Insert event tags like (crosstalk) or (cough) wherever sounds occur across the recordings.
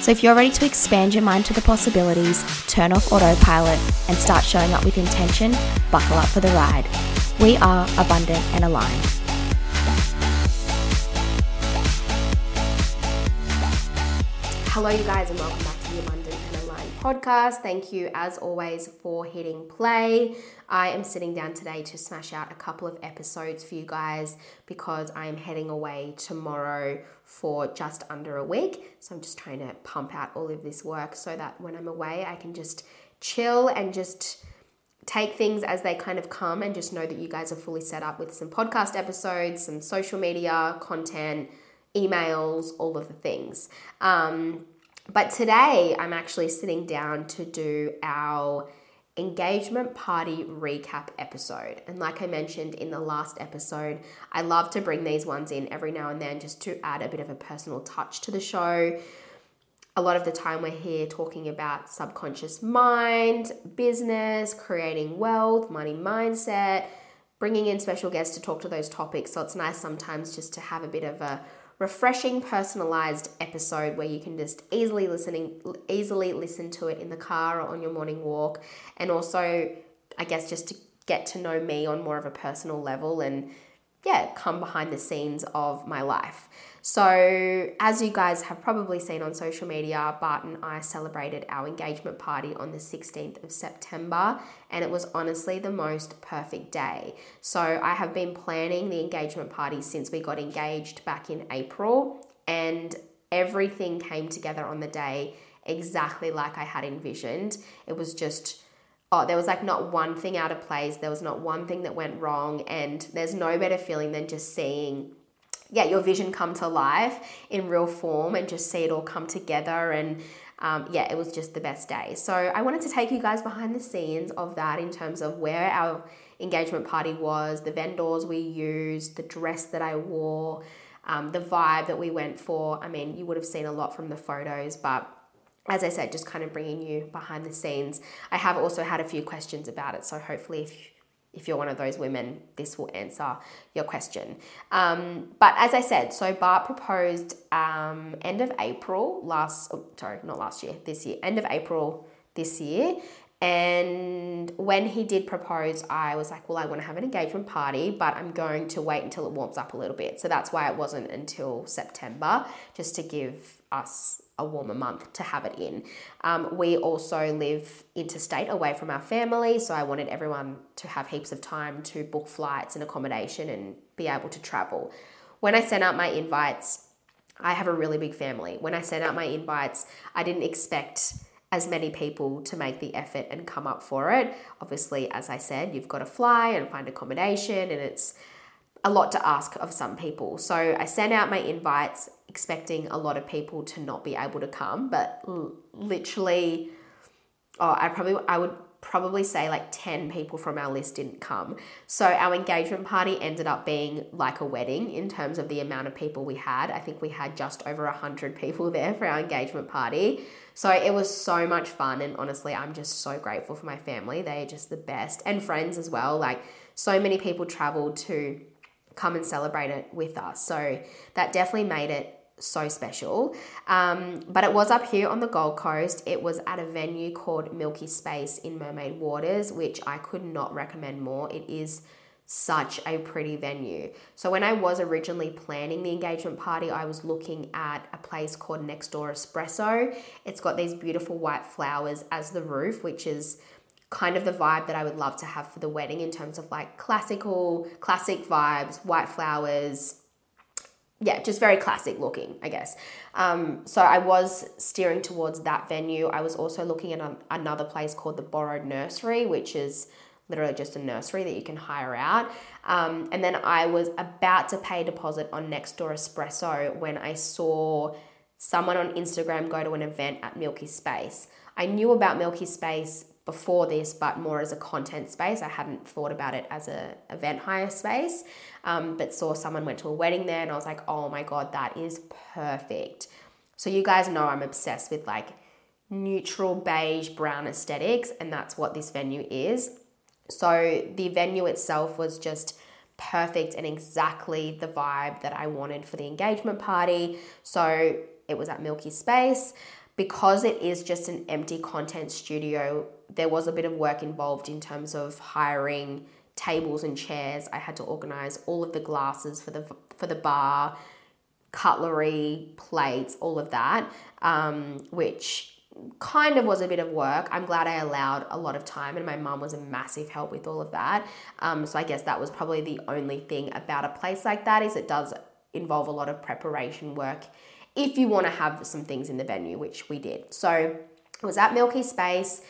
So if you're ready to expand your mind to the possibilities, turn off autopilot, and start showing up with intention, buckle up for the ride. We are abundant and aligned. Hello, you guys, and welcome back to the Abundant podcast. Thank you, as always, for hitting play. I am sitting down today to smash out a couple of episodes for you guys because I am heading away tomorrow for just under a week. So I'm just trying to pump out all of this work so that when I'm away, I can just chill and just take things as they kind of come and just know that you guys are fully set up with some podcast episodes, some social media content emails, all of the things. Um, but today I'm actually sitting down to do our engagement party recap episode. And like I mentioned in the last episode, I love to bring these ones in every now and then just to add a bit of a personal touch to the show. A lot of the time, we're here talking about subconscious mind, business, creating wealth, money mindset, bringing in special guests to talk to those topics. So it's nice sometimes just to have a bit of a refreshing personalized episode where you can just easily listening easily listen to it in the car or on your morning walk and also I guess just to get to know me on more of a personal level and yeah, come behind the scenes of my life. So, as you guys have probably seen on social media, Bart and I celebrated our engagement party on the 16th of September, and it was honestly the most perfect day. So, I have been planning the engagement party since we got engaged back in April, and everything came together on the day exactly like I had envisioned. It was just oh, there was like not one thing out of place, there was not one thing that went wrong, and there's no better feeling than just seeing yeah, your vision come to life in real form and just see it all come together. And um, yeah, it was just the best day. So I wanted to take you guys behind the scenes of that in terms of where our engagement party was, the vendors we used, the dress that I wore, um, the vibe that we went for. I mean, you would have seen a lot from the photos, but as I said, just kind of bringing you behind the scenes. I have also had a few questions about it, so hopefully, if if you're one of those women, this will answer your question. Um, but as I said, so Bart proposed um, end of April last, oh, sorry, not last year, this year, end of April this year. And when he did propose, I was like, well, I want to have an engagement party, but I'm going to wait until it warms up a little bit. So that's why it wasn't until September, just to give us a warmer month to have it in. Um, we also live interstate away from our family, so I wanted everyone to have heaps of time to book flights and accommodation and be able to travel. When I sent out my invites, I have a really big family. When I sent out my invites, I didn't expect as many people to make the effort and come up for it. Obviously, as I said, you've got to fly and find accommodation, and it's a lot to ask of some people. So I sent out my invites expecting a lot of people to not be able to come, but l- literally, oh, I probably I would probably say like 10 people from our list didn't come. So our engagement party ended up being like a wedding in terms of the amount of people we had. I think we had just over 100 people (laughs) there for our engagement party. So it was so much fun and honestly, I'm just so grateful for my family. They're just the best and friends as well. Like so many people traveled to come and celebrate it with us. So that definitely made it so special. Um, but it was up here on the Gold Coast. It was at a venue called Milky Space in Mermaid Waters, which I could not recommend more. It is such a pretty venue. So when I was originally planning the engagement party, I was looking at a place called Next Door Espresso. It's got these beautiful white flowers as the roof, which is kind of the vibe that I would love to have for the wedding in terms of like classical, classic vibes, white flowers. Yeah, just very classic looking, I guess. Um, so I was steering towards that venue. I was also looking at a, another place called the Borrowed Nursery, which is literally just a nursery that you can hire out. Um, and then I was about to pay deposit on Next Door Espresso when I saw someone on Instagram go to an event at Milky Space. I knew about Milky Space before this, but more as a content space. I hadn't thought about it as a event hire space, um, but saw someone went to a wedding there, and I was like, oh my god, that is perfect. So you guys know I'm obsessed with like neutral beige brown aesthetics, and that's what this venue is. So the venue itself was just perfect and exactly the vibe that I wanted for the engagement party. So it was at Milky Space because it is just an empty content studio, there was a bit of work involved in terms of hiring tables and chairs. I had to organize all of the glasses for the for the bar, cutlery, plates, all of that, um, which kind of was a bit of work. I'm glad I allowed a lot of time, and my mum was a massive help with all of that. Um, so I guess that was probably the only thing about a place like that is it does involve a lot of preparation work if you want to have some things in the venue, which we did. So it was at Milky Space.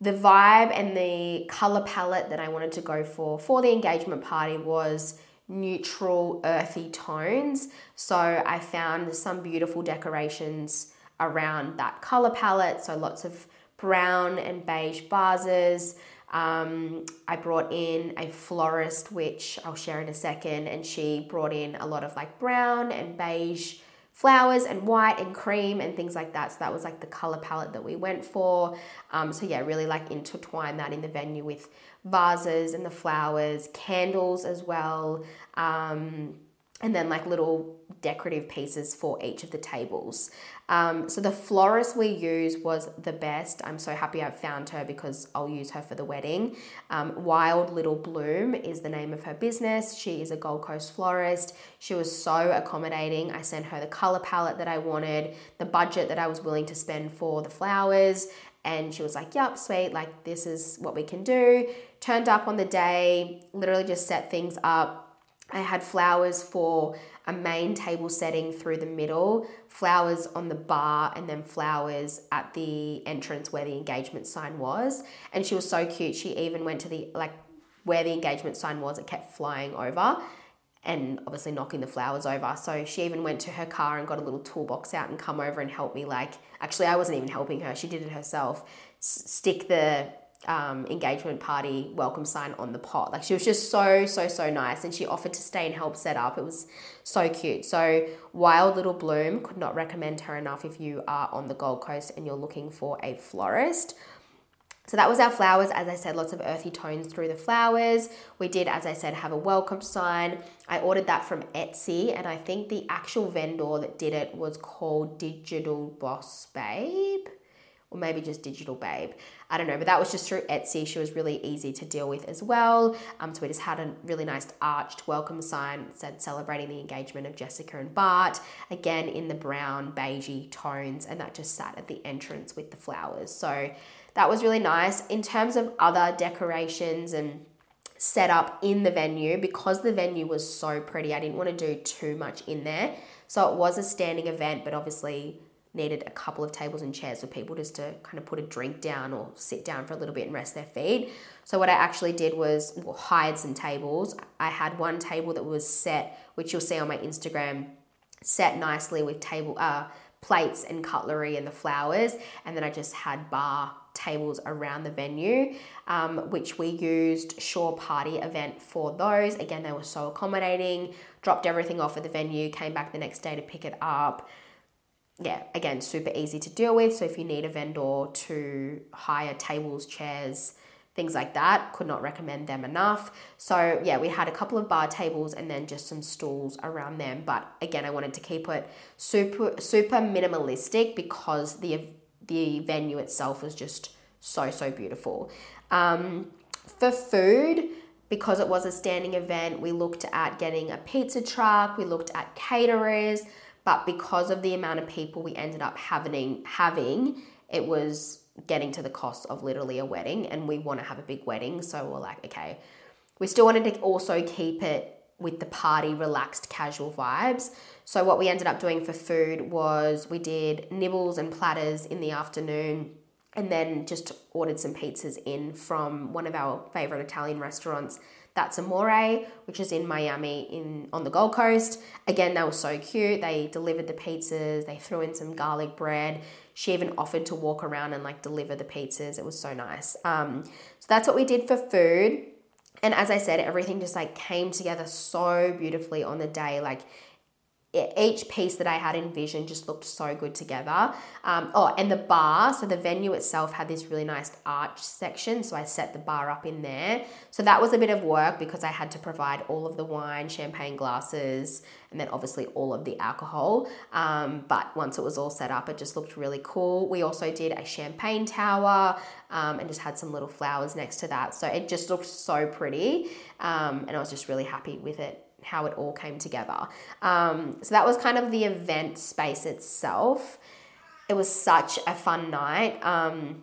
The vibe and the color palette that I wanted to go for for the engagement party was neutral, earthy tones. So I found some beautiful decorations around that color palette. So lots of brown and beige vases. Um, I brought in a florist, which I'll share in a second, and she brought in a lot of like brown and beige flowers and white and cream and things like that. So that was like the color palette that we went for. Um, so yeah, really like intertwine that in the venue with vases and the flowers, candles as well. Um, and then like little decorative pieces for each of the tables. Um, so the florist we used was the best. I'm so happy I found her because I'll use her for the wedding. Um, Wild Little Bloom is the name of her business. She is a Gold Coast florist. She was so accommodating. I sent her the color palette that I wanted, the budget that I was willing to spend for the flowers. And she was like, Yup, sweet, like this is what we can do. Turned up on the day, literally just set things up I had flowers for a main table setting through the middle, flowers on the bar, and then flowers at the entrance where the engagement sign was. And she was so cute. She even went to the, like, where the engagement sign was, it kept flying over and obviously knocking the flowers over. So she even went to her car and got a little toolbox out and come over and help me. Like, actually, I wasn't even helping her, she did it herself. S- stick the um, engagement party welcome sign on the pot. Like she was just so, so, so nice. And she offered to stay and help set up. It was so cute. So, Wild Little Bloom, could not recommend her enough if you are on the Gold Coast and you're looking for a florist. So that was our flowers. As I said, lots of earthy tones through the flowers. We did, as I said, have a welcome sign. I ordered that from Etsy, and I think the actual vendor that did it was called Digital Boss Babe or maybe just Digital Babe. I don't know, but that was just through Etsy. She was really easy to deal with as well. Um, so we just had a really nice arched welcome sign said celebrating the engagement of Jessica and Bart, again in the brown beigey tones, and that just sat at the entrance with the flowers. So that was really nice. In terms of other decorations and set up in the venue, because the venue was so pretty, I didn't want to do too much in there. So it was a standing event, but obviously needed a couple of tables and chairs for people just to kind of put a drink down or sit down for a little bit and rest their feet. So what I actually did was well, hired some tables. I had one table that was set, which you'll see on my Instagram, set nicely with table uh, plates and cutlery and the flowers, and then I just had bar tables around the venue, um, which we used Shore Party event for those. Again, they were so accommodating. Dropped everything off at the venue, came back the next day to pick it up yeah, again, super easy to deal with. So if you need a vendor to hire tables, chairs, things like that, could not recommend them enough. So yeah, we had a couple of bar tables and then just some stools around them. But again, I wanted to keep it super super minimalistic because the the venue itself was just so so beautiful. Um, for food, because it was a standing event, we looked at getting a pizza truck. We looked at caterers but because of the amount of people we ended up having having it was getting to the cost of literally a wedding and we want to have a big wedding so we're like okay we still wanted to also keep it with the party relaxed casual vibes so what we ended up doing for food was we did nibbles and platters in the afternoon and then just ordered some pizzas in from one of our favorite Italian restaurants. That's Amore, which is in Miami in on the Gold Coast. Again, they were so cute. They delivered the pizzas, they threw in some garlic bread. She even offered to walk around and like deliver the pizzas. It was so nice. Um, so that's what we did for food. And as I said, everything just like came together so beautifully on the day. Like each piece that I had envisioned just looked so good together. Um, oh, and the bar, so the venue itself had this really nice arch section, so I set the bar up in there. So that was a bit of work because I had to provide all of the wine, champagne glasses, and then obviously all of the alcohol. Um, but once it was all set up, it just looked really cool. We also did a champagne tower um, and just had some little flowers next to that. So it just looked so pretty, um, and I was just really happy with it how it all came together. Um, so that was kind of the event space itself. It was such a fun night. Um,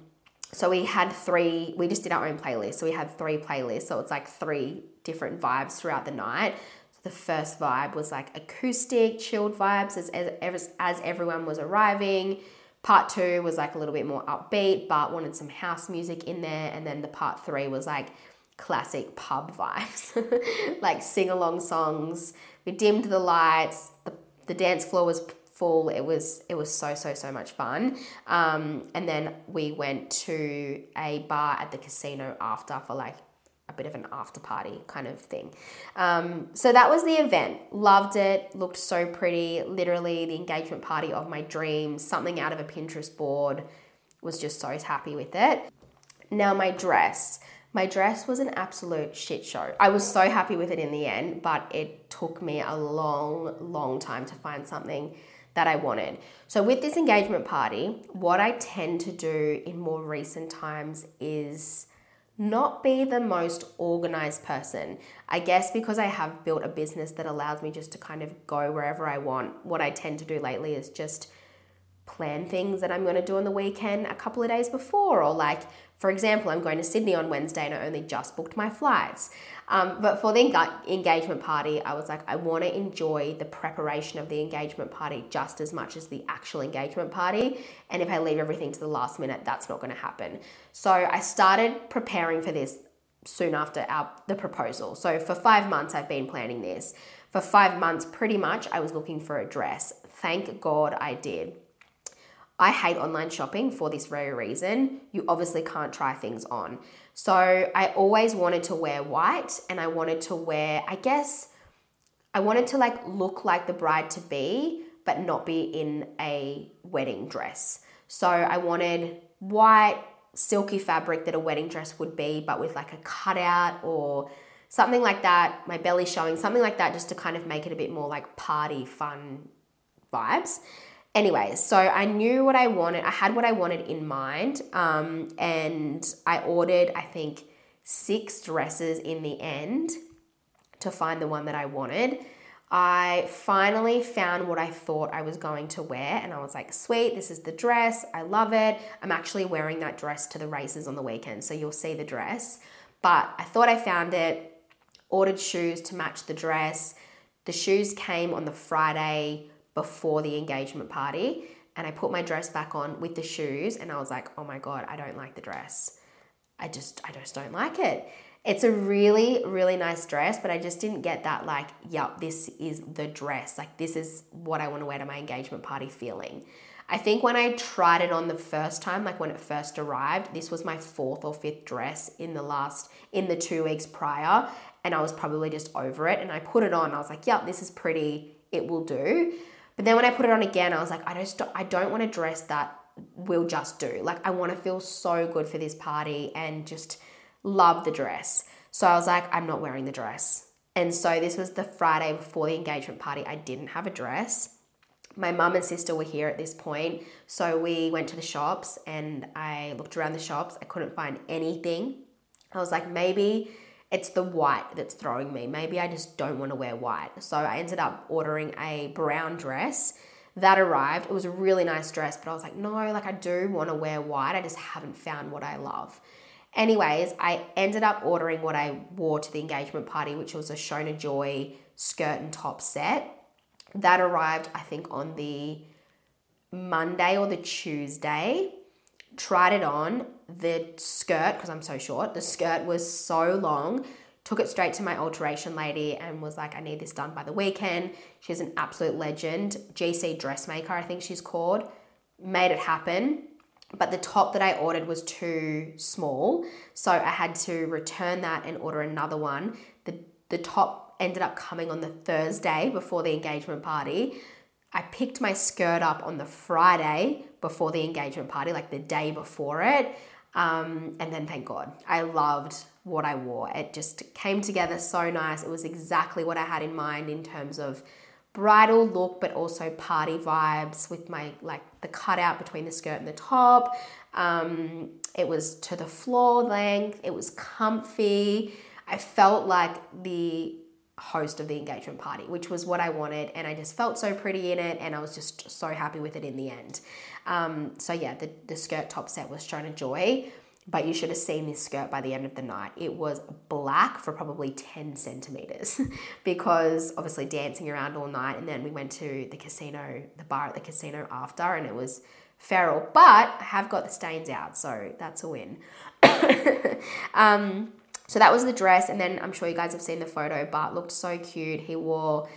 so we had three, we just did our own playlist. So we had three playlists. So it's like three different vibes throughout the night. So the first vibe was like acoustic, chilled vibes as, as, as everyone was arriving. Part two was like a little bit more upbeat, but wanted some house music in there. And then the part three was like classic pub vibes, (laughs) like sing along songs. We dimmed the lights. The, the dance floor was full. It was it was so so so much fun. Um, and then we went to a bar at the casino after for like a bit of an after party kind of thing. Um, so that was the event. Loved it. Looked so pretty. Literally the engagement party of my dreams. Something out of a Pinterest board. Was just so happy with it. Now my dress. My dress was an absolute shit show. I was so happy with it in the end, but it took me a long, long time to find something that I wanted. So, with this engagement party, what I tend to do in more recent times is not be the most organized person. I guess because I have built a business that allows me just to kind of go wherever I want, what I tend to do lately is just plan things that I'm going to do on the weekend a couple of days before, or like for example, I'm going to Sydney on Wednesday and I only just booked my flights. Um, but for the engagement party, I was like, I want to enjoy the preparation of the engagement party just as much as the actual engagement party. And if I leave everything to the last minute, that's not going to happen. So I started preparing for this soon after our, the proposal. So for five months, I've been planning this. For five months, pretty much, I was looking for a dress. Thank God I did. I hate online shopping for this very reason. You obviously can't try things on. So I always wanted to wear white and I wanted to wear, I guess, I wanted to like look like the bride to be, but not be in a wedding dress. So I wanted white, silky fabric that a wedding dress would be, but with like a cutout or something like that, my belly showing, something like that, just to kind of make it a bit more like party fun vibes. Anyways, so I knew what I wanted. I had what I wanted in mind, um, and I ordered, I think, six dresses in the end to find the one that I wanted. I finally found what I thought I was going to wear, and I was like, sweet, this is the dress. I love it. I'm actually wearing that dress to the races on the weekend, so you'll see the dress. But I thought I found it, ordered shoes to match the dress. The shoes came on the Friday before the engagement party and I put my dress back on with the shoes and I was like, "Oh my god, I don't like the dress. I just I just don't like it." It's a really really nice dress, but I just didn't get that like, "Yup, this is the dress. Like this is what I want to wear to my engagement party" feeling. I think when I tried it on the first time, like when it first arrived, this was my fourth or fifth dress in the last in the 2 weeks prior, and I was probably just over it and I put it on. I was like, "Yup, this is pretty. It will do." But then when I put it on again, I was like, I just I don't want to dress that will just do. Like I want to feel so good for this party and just love the dress. So I was like, I'm not wearing the dress. And so this was the Friday before the engagement party. I didn't have a dress. My mum and sister were here at this point. So we went to the shops and I looked around the shops. I couldn't find anything. I was like, maybe it's the white that's throwing me. Maybe I just don't want to wear white. So I ended up ordering a brown dress that arrived. It was a really nice dress, but I was like, no, like I do want to wear white. I just haven't found what I love. Anyways, I ended up ordering what I wore to the engagement party, which was a Shona Joy skirt and top set. That arrived, I think, on the Monday or the Tuesday tried it on. The skirt, because I'm so short, the skirt was so long. Took it straight to my alteration lady and was like, I need this done by the weekend. She's an absolute legend. GC Dressmaker, I think she's called. Made it happen. But the top that I ordered was too small. So I had to return that and order another one. The, the top ended up coming on the Thursday before the engagement party. I picked my skirt up on the Friday before the engagement party, like the day before it. Um, and then thank God, I loved what I wore. It just came together so nice. It was exactly what I had in mind in terms of bridal look, but also party vibes with my like the cutout between the skirt and the top. Um, it was to the floor length. It was comfy. I felt like the host of the engagement party, which was what I wanted, and I just felt so pretty in it, and I was just so happy with it in the end. Um, so yeah, the, the skirt top set was Shona Joy, but you should have seen this skirt by the end of the night. It was black for probably 10 centimeters (laughs) because obviously dancing around all night, and then we went to the casino, the bar at the casino after, and it was feral, but I have got the stains out, so that's a win. (laughs) um, so that was the dress, and then I'm sure you guys have seen the photo. Bart looked so cute. He wore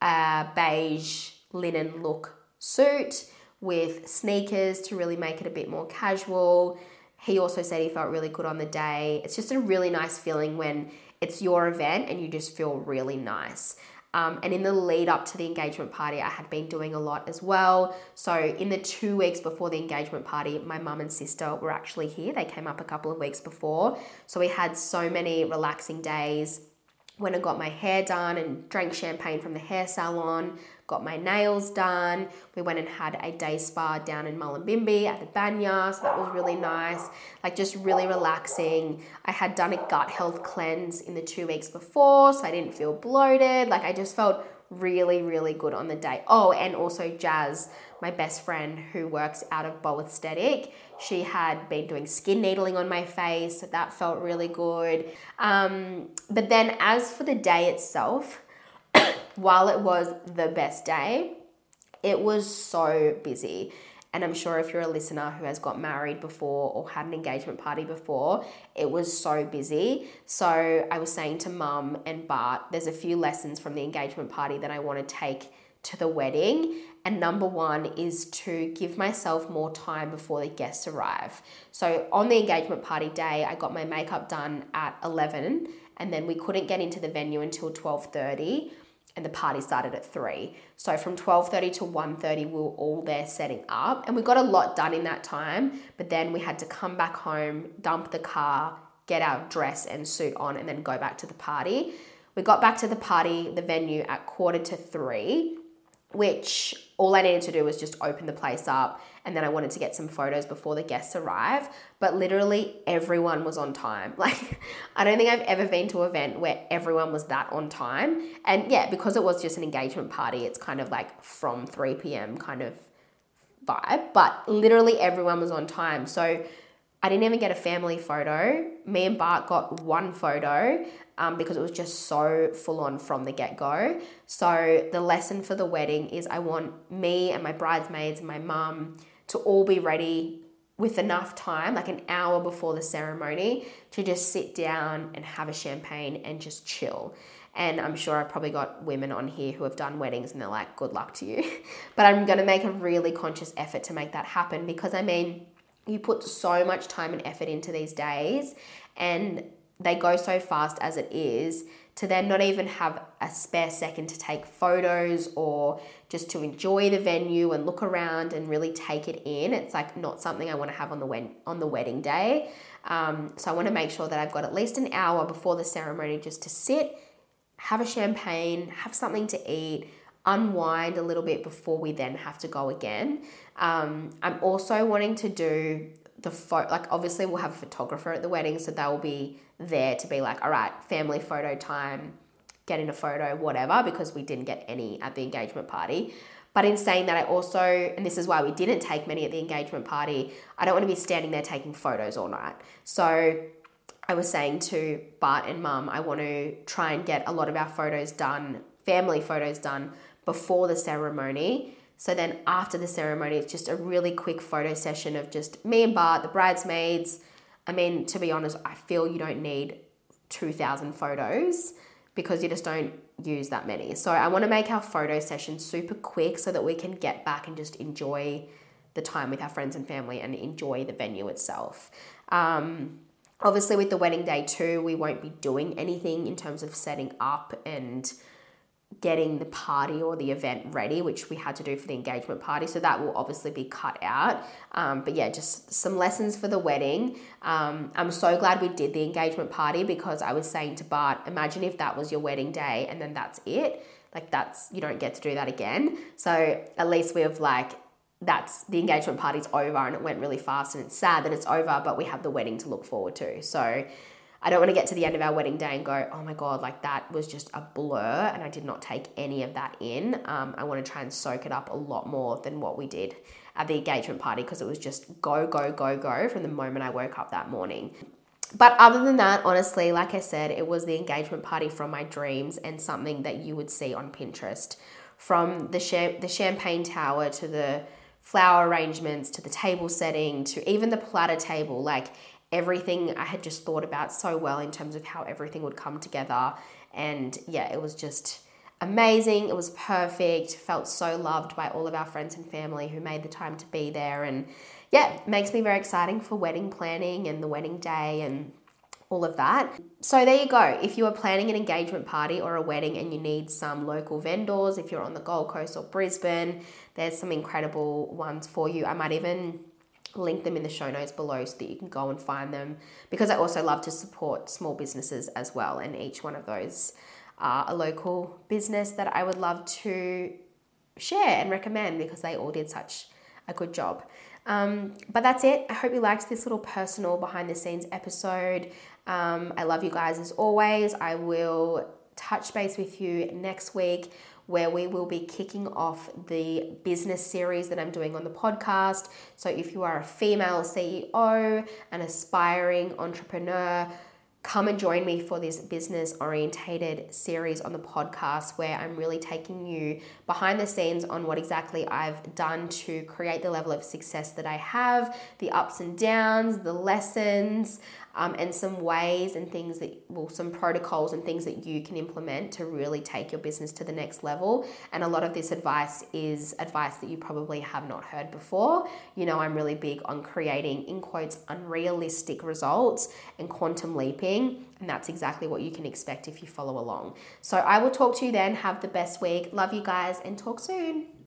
a beige linen look suit with sneakers to really make it a bit more casual. He also said he felt really good on the day. It's just a really nice feeling when it's your event and you just feel really nice. Um, and in the lead up to the engagement party, I had been doing a lot as well. So, in the two weeks before the engagement party, my mum and sister were actually here. They came up a couple of weeks before. So, we had so many relaxing days. When I got my hair done and drank champagne from the hair salon, got my nails done. We went and had a day spa down in Mullumbimby at the Banya, so that was really nice. Like just really relaxing. I had done a gut health cleanse in the two weeks before, so I didn't feel bloated. Like I just felt really, really good on the day. Oh, and also Jazz, my best friend who works out of Bow Aesthetic, she had been doing skin needling on my face, so that felt really good. Um, but then as for the day itself, while it was the best day, it was so busy. And I'm sure if you're a listener who has got married before or had an engagement party before, it was so busy. So I was saying to mum and Bart, there's a few lessons from the engagement party that I want to take to the wedding. And number one is to give myself more time before the guests arrive. So on the engagement party day, I got my makeup done at 11 and then we couldn't get into the venue until 12:30 and the party started at 3 so from 12.30 to 1.30 we were all there setting up and we got a lot done in that time but then we had to come back home dump the car get our dress and suit on and then go back to the party. We got back to the party the venue at quarter to 3 which all I needed to do was just open the place up and then I wanted to get some photos before the guests arrive. But literally everyone was on time. (laughs) Like, I don't think I've ever been to an event where everyone was that on time. And yeah, because it was just an engagement party, it's kind of like from 3 p.m. kind of vibe. But literally everyone was on time. So I didn't even get a family photo. Me and Bart got one photo um, because it was just so full on from the get go. So, the lesson for the wedding is I want me and my bridesmaids and my mum to all be ready with enough time, like an hour before the ceremony, to just sit down and have a champagne and just chill. And I'm sure I've probably got women on here who have done weddings and they're like, good luck to you. (laughs) but I'm going to make a really conscious effort to make that happen because I mean, you put so much time and effort into these days and they go so fast as it is to then not even have a spare second to take photos or just to enjoy the venue and look around and really take it in. It's like not something I want to have on the wed- on the wedding day. Um, so I want to make sure that I've got at least an hour before the ceremony just to sit, have a champagne, have something to eat, unwind a little bit before we then have to go again. Um, I'm also wanting to do the photo, like obviously we'll have a photographer at the wedding, so they'll be there to be like, all right, family photo time, get in a photo, whatever, because we didn't get any at the engagement party. But in saying that, I also, and this is why we didn't take many at the engagement party, I don't want to be standing there taking photos all night. So I was saying to Bart and Mum, I want to try and get a lot of our photos done, family photos done, before the ceremony So then after the ceremony, it's just a really quick photo session of just me and Bart, the bridesmaids. I mean, to be honest, I feel you don't need 2,000 photos because you just don't use that many. So I want to make our photo session super quick so that we can get back and just enjoy the time with our friends and family and enjoy the venue itself. Um, obviously, with the wedding day too, we won't be doing anything in terms of setting up and getting the party or the event ready, which we had to do for the engagement party. So that will obviously be cut out. Um, but yeah, just some lessons for the wedding. Um, I'm so glad we did the engagement party because I was saying to Bart, imagine if that was your wedding day and then that's it. Like that's, you don't get to do that again. So at least we have like, that's the engagement party's over and it went really fast and it's sad that it's over, but we have the wedding to look forward to. So I don't want to get to the end of our wedding day and go, oh my God, like that was just a blur and I did not take any of that in. Um, I want to try and soak it up a lot more than what we did at the engagement party because it was just go, go, go, go from the moment I woke up that morning. But other than that, honestly, like I said, it was the engagement party from my dreams and something that you would see on Pinterest. From the, the champagne tower to the flower arrangements to the table setting to even the platter table, like everything I had just thought about so well in terms of how everything would come together. And yeah, it was just amazing. It was perfect. Felt so loved by all of our friends and family who made the time to be there. And yeah, makes me very exciting for wedding planning and the wedding day and all of that. So there you go. If you are planning an engagement party or a wedding and you need some local vendors, if you're on the Gold Coast or Brisbane, there's some incredible ones for you. I might even link them in the show notes below so that you can go and find them because I also love to support small businesses as well and each one of those are a local business that I would love to share and recommend because they all did such a good job. Um, but that's it. I hope you liked this little personal behind the scenes episode. Um, I love you guys as always. I will touch base with you next week where we will be kicking off the business series that I'm doing on the podcast. So, if you are a female CEO, an aspiring entrepreneur, come and join me for this business orientated series on the podcast where I'm really taking you behind the scenes on what exactly I've done to create the level of success that I have, the ups and downs, the lessons, um, and some ways and things that, well, some protocols and things that you can implement to really take your business to the next level. And a lot of this advice is advice that you probably have not heard before. You know, I'm really big on creating, in quotes, unrealistic results and quantum leaping. And that's exactly what you can expect if you follow along. So I will talk to you then. Have the best week. Love you guys and talk soon.